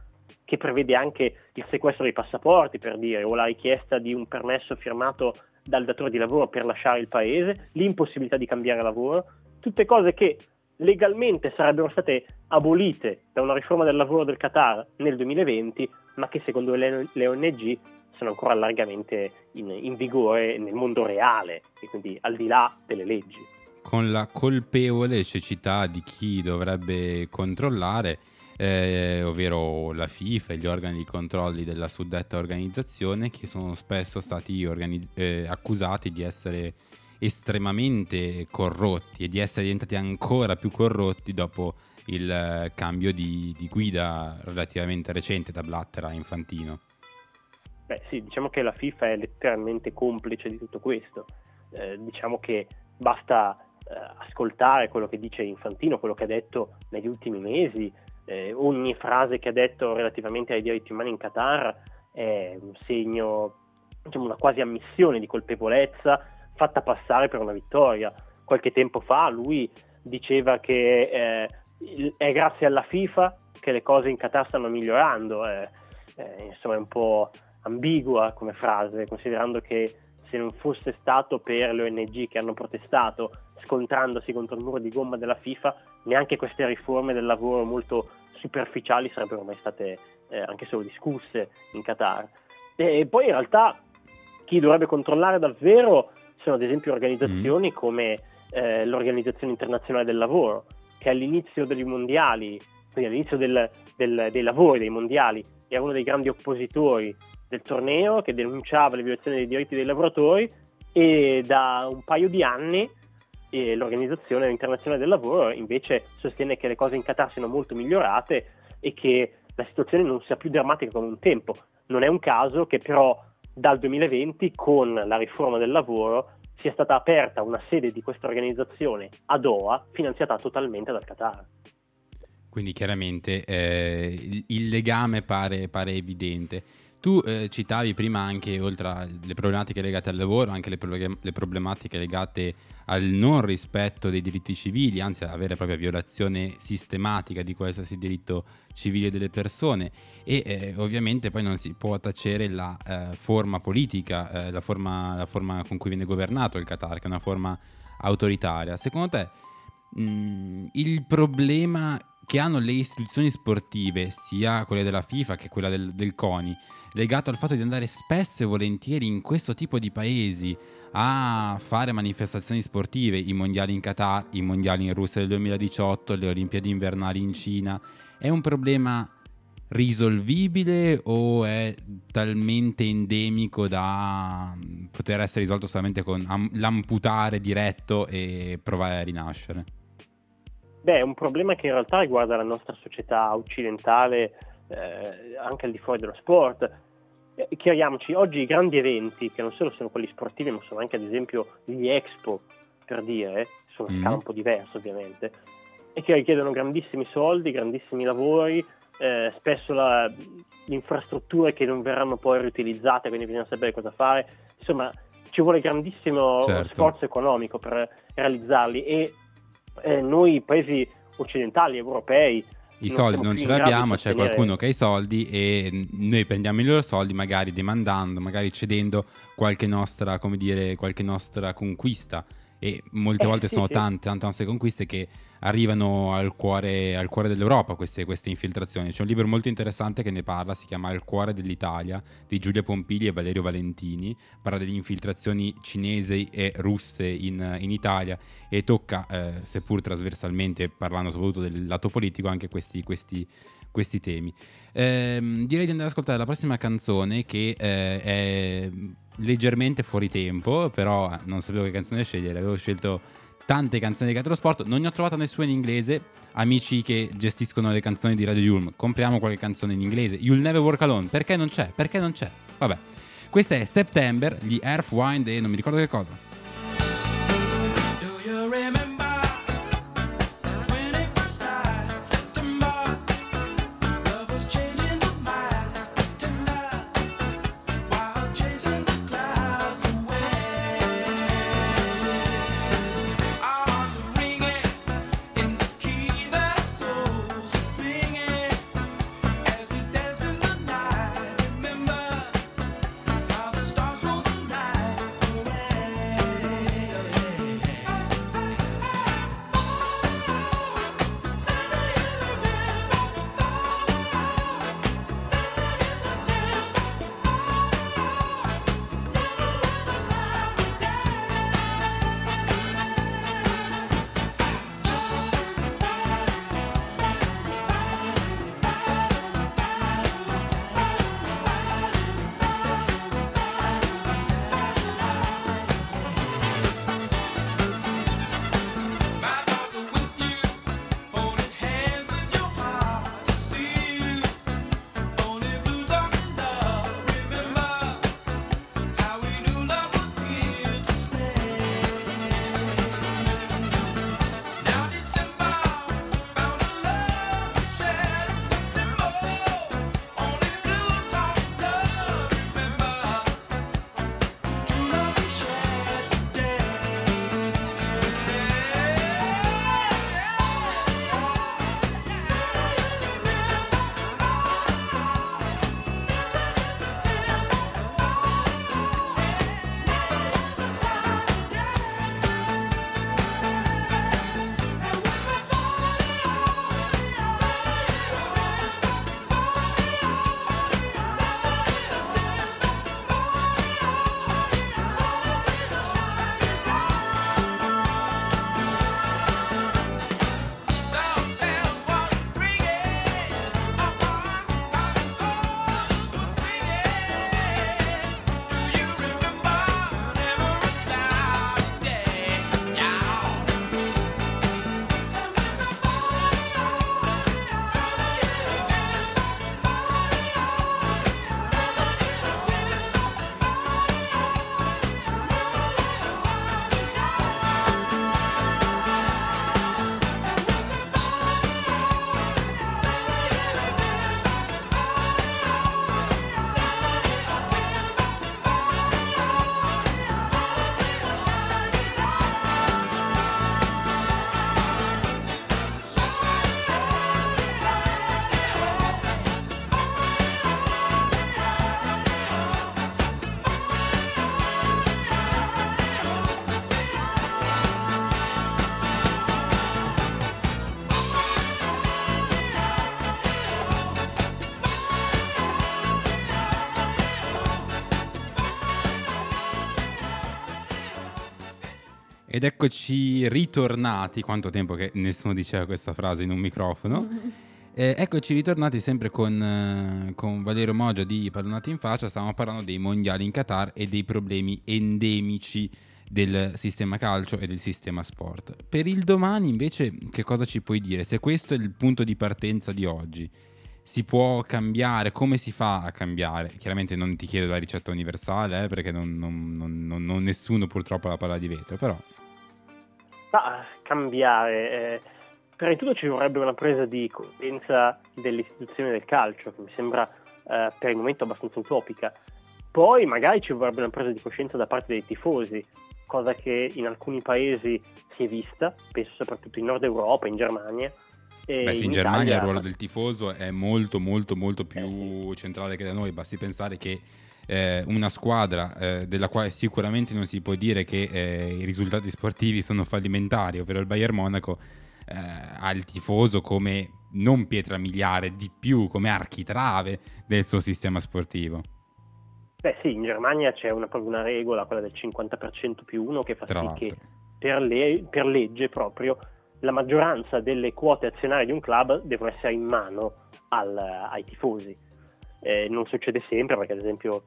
che prevede anche il sequestro dei passaporti, per dire, o la richiesta di un permesso firmato dal datore di lavoro per lasciare il paese, l'impossibilità di cambiare lavoro, tutte cose che legalmente sarebbero state abolite da una riforma del lavoro del Qatar nel 2020, ma che secondo le, le ONG sono ancora largamente in, in vigore nel mondo reale e quindi al di là delle leggi. con la colpevole cecità di chi dovrebbe controllare, eh, ovvero la FIFA e gli organi di controlli della suddetta organizzazione, che sono spesso stati organi- eh, accusati di essere estremamente corrotti e di essere diventati ancora più corrotti dopo il eh, cambio di, di guida relativamente recente da Blatter a Infantino. Beh sì, diciamo che la FIFA è letteralmente complice di tutto questo. Eh, diciamo che basta eh, ascoltare quello che dice Infantino, quello che ha detto negli ultimi mesi, eh, ogni frase che ha detto relativamente ai diritti umani in Qatar è un segno, diciamo una quasi ammissione di colpevolezza fatta passare per una vittoria. Qualche tempo fa lui diceva che eh, è grazie alla FIFA che le cose in Qatar stanno migliorando. eh, eh, insomma, è un po' ambigua come frase, considerando che se non fosse stato per le ONG che hanno protestato scontrandosi contro il muro di gomma della FIFA, neanche queste riforme del lavoro molto superficiali sarebbero mai state eh, anche solo discusse in Qatar. E poi in realtà chi dovrebbe controllare davvero sono ad esempio organizzazioni come eh, l'Organizzazione Internazionale del Lavoro, che all'inizio dei mondiali, quindi all'inizio del- del- dei lavori dei mondiali, era uno dei grandi oppositori del torneo che denunciava le violazioni dei diritti dei lavoratori e da un paio di anni eh, l'Organizzazione Internazionale del Lavoro invece sostiene che le cose in Qatar siano molto migliorate e che la situazione non sia più drammatica come un tempo. Non è un caso che però dal 2020 con la riforma del lavoro sia stata aperta una sede di questa organizzazione a Doha finanziata totalmente dal Qatar. Quindi chiaramente eh, il, legame pare, pare evidente. Tu eh, citavi prima anche, oltre alle problematiche legate al lavoro, anche le, proble- le problematiche legate al non rispetto dei diritti civili, anzi alla vera e propria violazione sistematica di qualsiasi diritto civile delle persone e eh, ovviamente poi non si può tacere la eh, forma politica, eh, la, forma, la forma con cui viene governato il Qatar, che è una forma autoritaria. Secondo te mh, il problema che hanno le istituzioni sportive, sia quelle della FIFA che quella del, del CONI, legato al fatto di andare spesso e volentieri in questo tipo di paesi a fare manifestazioni sportive, i mondiali in Qatar, i mondiali in Russia del 2018, le Olimpiadi invernali in Cina, è un problema risolvibile o è talmente endemico da mm, poter essere risolto solamente con am- l'amputare diretto e provare a rinascere? Beh, è un problema che in realtà riguarda la nostra società occidentale eh, anche al di fuori dello sport. Eh, chiariamoci, oggi i grandi eventi, che non solo sono quelli sportivi, ma sono anche ad esempio gli Expo, per dire, sono Mm. un campo diverso ovviamente, e che richiedono grandissimi soldi, grandissimi lavori, eh, spesso la- infrastrutture che non verranno poi riutilizzate, quindi bisogna sapere cosa fare. Insomma, ci vuole grandissimo Certo. sforzo economico per realizzarli e eh, noi paesi occidentali, europei, I soldi non ce l'abbiamo, di c'è qualcuno che ha i soldi e noi prendiamo i loro soldi magari demandando, magari cedendo qualche nostra, come dire, qualche nostra conquista e molte Eh, volte sì, sono sì. tante, tante nostre conquiste che arrivano al cuore, al cuore dell'Europa queste, queste infiltrazioni. C'è un libro molto interessante che ne parla, si chiama Il cuore dell'Italia di Giulia Pompili e Valerio Valentini, parla delle infiltrazioni cinesi e russe in, in Italia e tocca, eh, seppur trasversalmente, parlando soprattutto del lato politico, anche questi, questi, questi temi. Ehm, direi di andare ad ascoltare la prossima canzone che eh, è leggermente fuori tempo, però eh, non sapevo che canzone scegliere, avevo scelto tante canzoni legate allo sport, non ne ho trovata nessuna in inglese, amici che gestiscono le canzoni di Radio Yulm, compriamo qualche canzone in inglese, You'll Never Work Alone, perché non c'è? Perché non c'è? Vabbè, questa è September, Earth, Wind e non mi ricordo che cosa. Ed eccoci ritornati, quanto tempo che nessuno diceva questa frase in un microfono. Eh, eccoci ritornati sempre con, eh, con Valerio Moggia di Pallonati in Faccia, stavamo parlando dei mondiali in Qatar e dei problemi endemici del sistema calcio e del sistema sport. Per il domani invece che cosa ci puoi dire? Se questo è il punto di partenza di oggi, si può cambiare? Come si fa a cambiare? Chiaramente non ti chiedo la ricetta universale, eh, perché non, non- non- non- non- nessuno purtroppo ha la palla di vetro, però Ma cambiare, eh, prima di tutto ci vorrebbe una presa di coscienza dell'istituzione del calcio, che mi sembra eh, per il momento abbastanza utopica. Poi magari ci vorrebbe una presa di coscienza da parte dei tifosi, cosa che in alcuni paesi si è vista, penso soprattutto in Nord Europa, in Germania. Beh, sì, in in Germania Italia- il ruolo del tifoso è molto, molto, molto più centrale che da noi. Basti pensare che eh, una squadra eh, della quale sicuramente non si può dire che eh, i risultati sportivi sono fallimentari, ovvero il Bayern Monaco, eh, ha il tifoso come non pietra miliare, di più come architrave del suo sistema sportivo. Beh sì, in Germania c'è una, proprio una regola, quella del 50% più uno, che fa Tra sì l'altro. che per, le- per legge proprio la maggioranza delle quote azionarie di un club devono essere in mano al- ai tifosi. Eh, non succede sempre perché ad esempio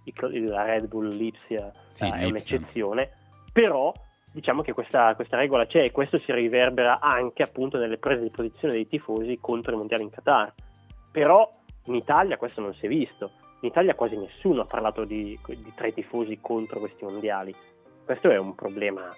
la Red Bull Lipsia Sì, eh, è un'eccezione, però diciamo che questa, questa regola c'è e questo si riverbera anche appunto nelle prese di posizione dei tifosi contro i mondiali in Qatar. Però in Italia questo non si è visto. In Italia quasi nessuno ha parlato di, di tre tifosi contro questi mondiali. Questo è un problema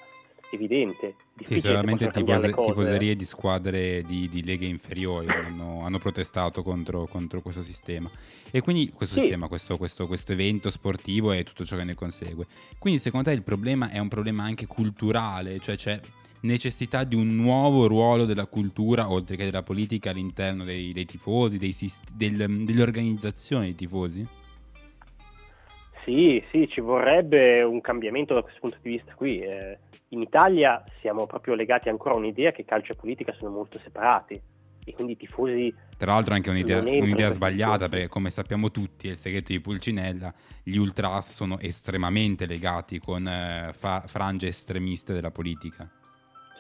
evidente. Sì, solamente tifose- tifoserie di squadre di, di leghe inferiori hanno, hanno protestato contro, contro questo sistema. E quindi questo Sì. sistema, questo, questo- questo evento sportivo e tutto ciò che ne consegue. Quindi secondo te il problema è un problema anche culturale, cioè c'è necessità di un nuovo ruolo della cultura oltre che della politica all'interno dei, dei tifosi, dei del- delle organizzazioni dei tifosi? Sì, sì, ci vorrebbe un cambiamento da questo punto di vista qui. Eh, in Italia siamo proprio legati ancora a un'idea che calcio e politica sono molto separati e quindi i tifosi Tra l'altro anche un'idea, un'idea sbagliata perché come sappiamo tutti è il segreto di Pulcinella, gli ultras sono estremamente legati con eh, fa- frange estremiste della politica.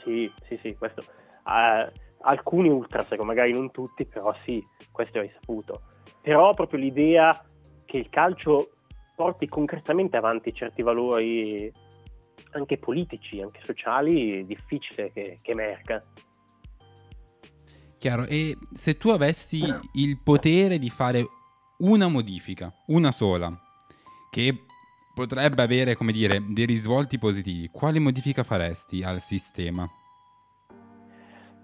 Sì, sì, sì, questo. eh, alcuni ultras, ecco, magari non tutti, però sì, questo è risaputo. Però proprio l'idea che il calcio porti concretamente avanti certi valori anche politici, anche sociali, difficile che, che emerga. Chiaro, e se tu avessi il potere di fare una modifica, una sola, che potrebbe avere, come dire, dei risvolti positivi, quale modifica faresti al sistema?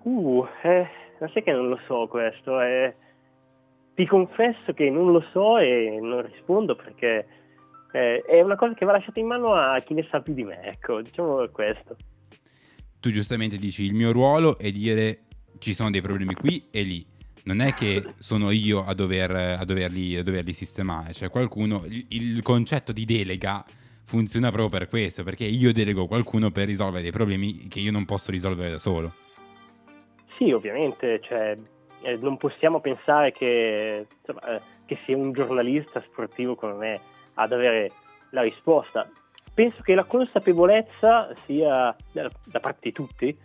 Uh, eh, ma sai che non lo so questo, eh. Ti confesso che non lo so e non rispondo perché eh, è una cosa che va lasciata in mano a chi ne sa più di me, ecco, diciamo questo. Tu giustamente dici il mio ruolo è dire ci sono dei problemi qui e lì. Non è che sono io a, dover, a, doverli, a doverli sistemare, cioè qualcuno, il, il concetto di delega funziona proprio per questo, perché io delego qualcuno per risolvere dei problemi che io non posso risolvere da solo. Sì, ovviamente, cioè, eh, non possiamo pensare che, insomma, eh, che sia un giornalista sportivo come me ad avere la risposta. Penso che la consapevolezza sia da, da parte di tutti,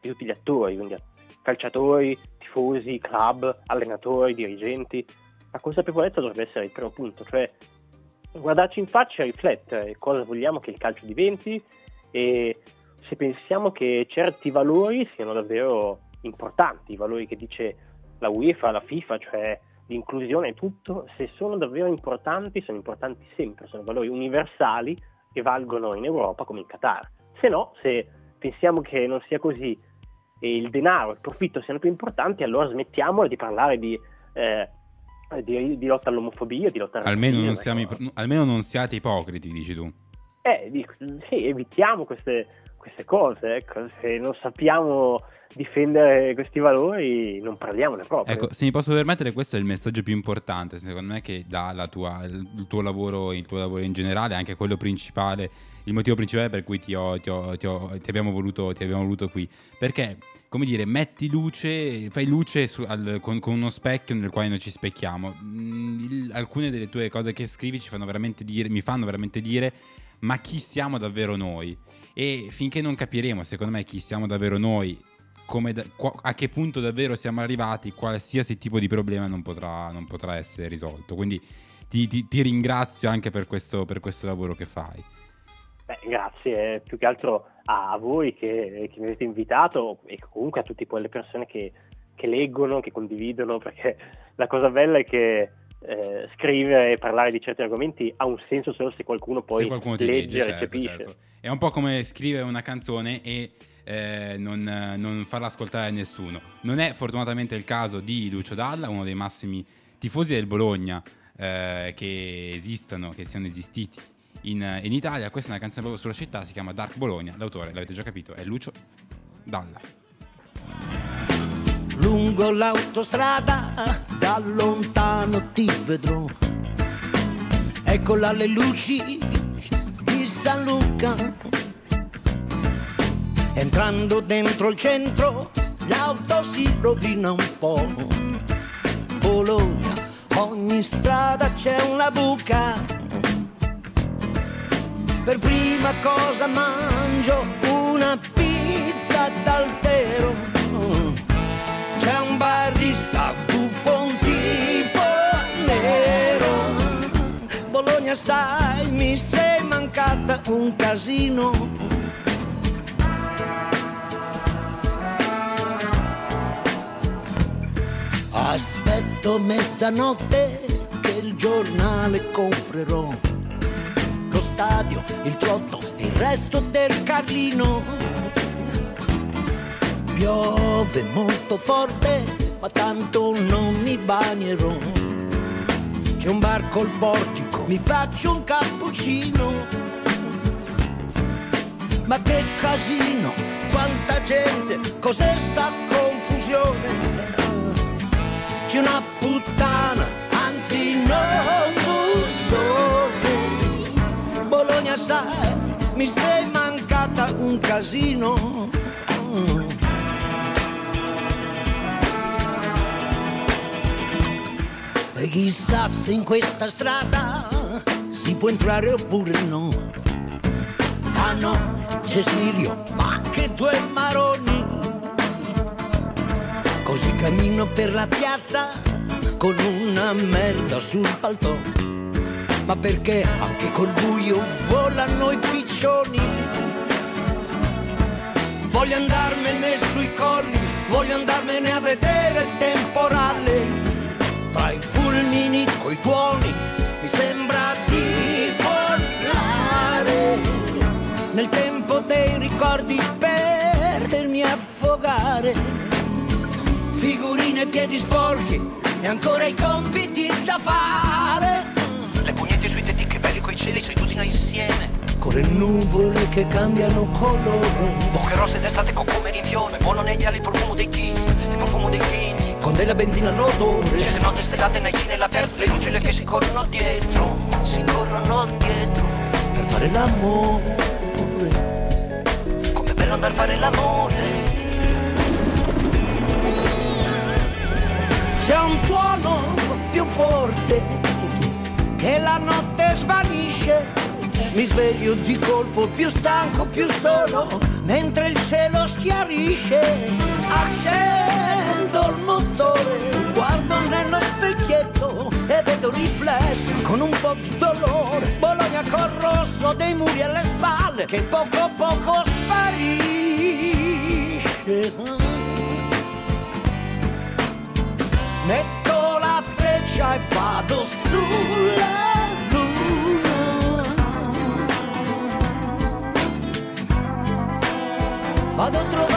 di tutti gli attori, quindi calciatori, tifosi, club, allenatori, dirigenti. La consapevolezza dovrebbe essere il primo punto, cioè guardarci in faccia e riflettere cosa vogliamo che il calcio diventi e se pensiamo che certi valori siano davvero importanti, i valori che dice la UEFA, la FIFA, cioè l'inclusione e tutto, se sono davvero importanti, sono importanti sempre, sono valori universali che valgono in Europa come in Qatar. Se no, se pensiamo che non sia così e il denaro, il profitto siano più importanti, allora smettiamola di parlare di, eh, di, di lotta all'omofobia, di lotta Almeno non, siamo ecco. ip- almeno non siate ipocriti, dici tu. Eh, dico, sì, evitiamo queste, queste cose, ecco. se non sappiamo difendere questi valori non parliamone proprio. Ecco, se mi posso permettere, questo è il messaggio più importante, secondo me, che dà tua- il tuo lavoro, il tuo lavoro in generale, anche quello principale, il motivo principale per cui ti, ho- ti ho- ti ho- ti abbiamo, voluto, abbiamo voluto qui. Perché, come dire, metti luce, fai luce su- al- con, con uno specchio nel quale noi ci specchiamo. Mm, il- alcune delle tue cose che scrivi ci fanno veramente dire, mi fanno veramente dire ma chi siamo davvero noi? E finché non capiremo, secondo me, chi siamo davvero noi, da- a che punto davvero siamo arrivati, qualsiasi tipo di problema non potrà, non potrà essere risolto. Quindi ti, ti- ti ringrazio anche per questo, per questo lavoro che fai. Beh, grazie, eh, più che altro a voi che, che mi avete invitato e comunque a tutte poi le persone che, che leggono, che condividono, perché la cosa bella è che eh, scrivere e parlare di certi argomenti ha un senso solo se qualcuno poi Se qualcuno legge, legge, certo, recepisce. certo. È un po' come scrivere una canzone e eh, non, eh, non farla ascoltare a nessuno. Non è fortunatamente il caso di Lucio Dalla, uno dei massimi tifosi del Bologna eh, che esistono, che siano esistiti in, in Italia. Questa è una canzone proprio sulla città, si chiama Dark Bologna. L'autore, l'avete già capito, è Lucio Dalla. Lungo l'autostrada da lontano ti vedrò. Eccola le luci di San Luca. Entrando dentro il centro l'auto si rovina un po'. Bologna, ogni strada c'è una buca. Per prima cosa mangio una pizza d'altero. C'è un barista buffon tipo nero. Bologna sai, mi sei mancata un casino. Aspetto mezzanotte che il giornale comprerò. Lo stadio, il trotto, il resto del Carlino. Piove molto forte, ma tanto non mi bagnerò. C'è un bar col portico, mi faccio un cappuccino. Ma che casino, quanta gente, cos'è sta confusione? C'è una puttana, anzi non bussone. Bologna sai, mi sei mancata un casino. E chissà se in questa strada si può entrare oppure no. Ah no, Cecilio, ma che due maroni. Così cammino per la piazza con una merda sul palto. Ma perché anche col buio volano i piccioni? Voglio andarmene sui colli, voglio andarmene a vedere il temporale. Tra i fulmini coi tuoni mi sembra di volare. Nel tempo dei ricordi perdermi a affogare. Figurine, piedi sporchi e ancora i compiti da fare. Le pugnette sui tetti che belli coi cieli, noi insieme. Con le nuvole che cambiano colore. Bocche rosse d'estate con come rinfione. Buono negli ali il profumo dei chini, il profumo dei chini. Con della benzina all'odore. Le notte stellate nei cine all'aperto, le lucine che si corrono dietro, si corrono dietro. Per fare l'amore. Com'è bello andare a fare l'amore. Un tuono più forte che la notte svanisce. Mi sveglio di colpo più stanco, più solo, mentre il cielo schiarisce. Accendo il motore, guardo nello specchietto e vedo riflesso con un po' di dolore. Bologna col rosso dei muri alle spalle che poco poco sparisce. Metto la freccia e vado sulla luna. Vado a trovare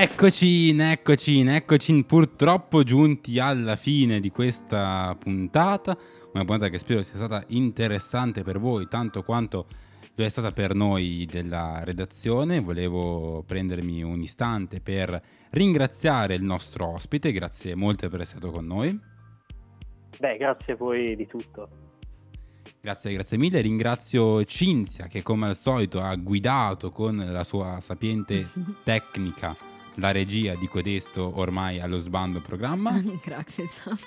Eccoci, eccoci, eccoci, purtroppo giunti alla fine di questa puntata, una puntata che spero sia stata interessante per voi, tanto quanto lo è stata per noi della redazione. Volevo prendermi un istante per ringraziare il nostro ospite, grazie molte per essere stato con noi. Beh, grazie a voi di tutto. Grazie, grazie mille. Ringrazio Cinzia che come al solito ha guidato con la sua sapiente tecnica la regia di codesto ormai allo sbando programma. Grazie, Sam.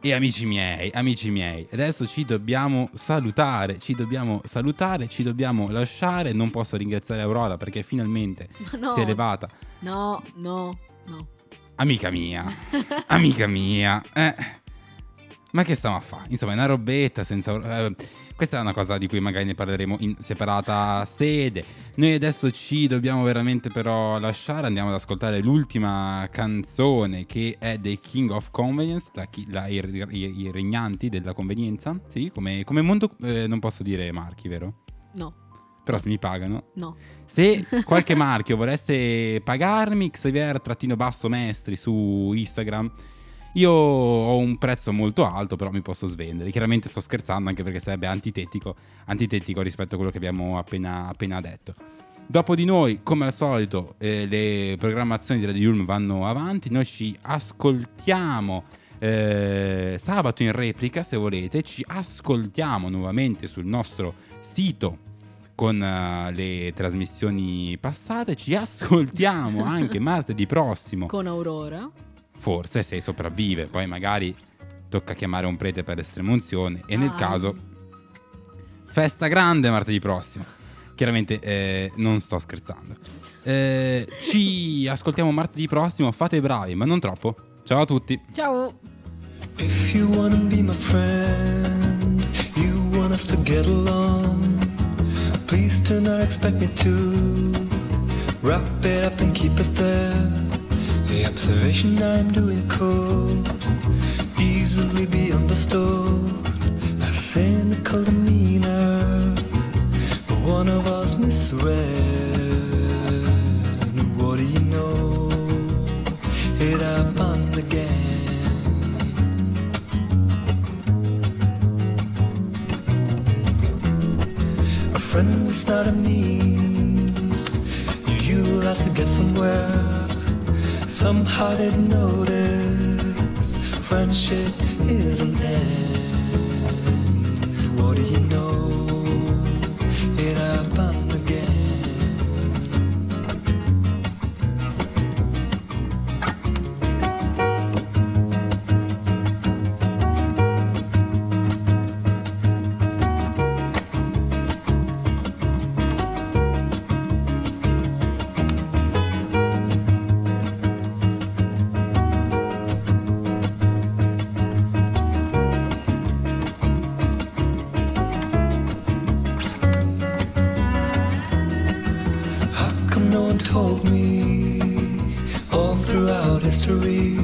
E amici miei, amici miei, adesso ci dobbiamo salutare, ci dobbiamo salutare, ci dobbiamo lasciare. Non posso ringraziare Aurora perché finalmente no. si è levata. No, no, no. Amica mia, amica mia, eh. Ma che stiamo a fare? Insomma, è una robetta senza... eh, questa è una cosa di cui magari ne parleremo in separata sede. Noi adesso ci dobbiamo veramente però lasciare, andiamo ad ascoltare l'ultima canzone che è dei King of Convenience, la la- i, i- i regnanti della convenienza. Sì, come, come mondo... eh, non posso dire marchi, vero? No, Però se mi pagano. no. Se qualche marchio volesse pagarmi, Xavier-basso Mestri su Instagram, io ho un prezzo molto alto, però mi posso svendere. Chiaramente sto scherzando anche perché sarebbe antitetico, antitetico rispetto a quello che abbiamo appena, appena detto. Dopo di noi, come al solito, eh, le programmazioni di Radio Yulm vanno avanti. Noi ci ascoltiamo eh, sabato in replica, se volete. Ci ascoltiamo nuovamente sul nostro sito con eh, le trasmissioni passate. Ci ascoltiamo anche martedì prossimo. Con Aurora. Forse se sopravvive, poi magari tocca chiamare un prete per estremunzione. E nel Ah. caso, festa grande martedì prossimo. Chiaramente eh, non sto scherzando. Eh, ci ascoltiamo martedì prossimo. Fate i bravi, ma non troppo. Ciao a tutti. Ciao. If you wanna be my friend, you want us to get along, please do not expect me to wrap it up and keep it there. The observation I'm doing could easily be understood. A cynical demeanor, but one of us misread. What do you know? It happened again. A friend is not a means you utilize to get somewhere. Somehow didn't notice friendship is an end. What do you know? It happened mystery.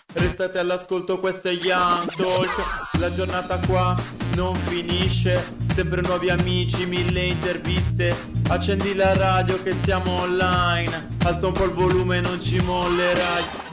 Restate all'ascolto, questo è Young Talk. La giornata qua non finisce. Sempre nuovi amici, mille interviste Accendi la radio che siamo online Alza un po' il volume, non ci mollerai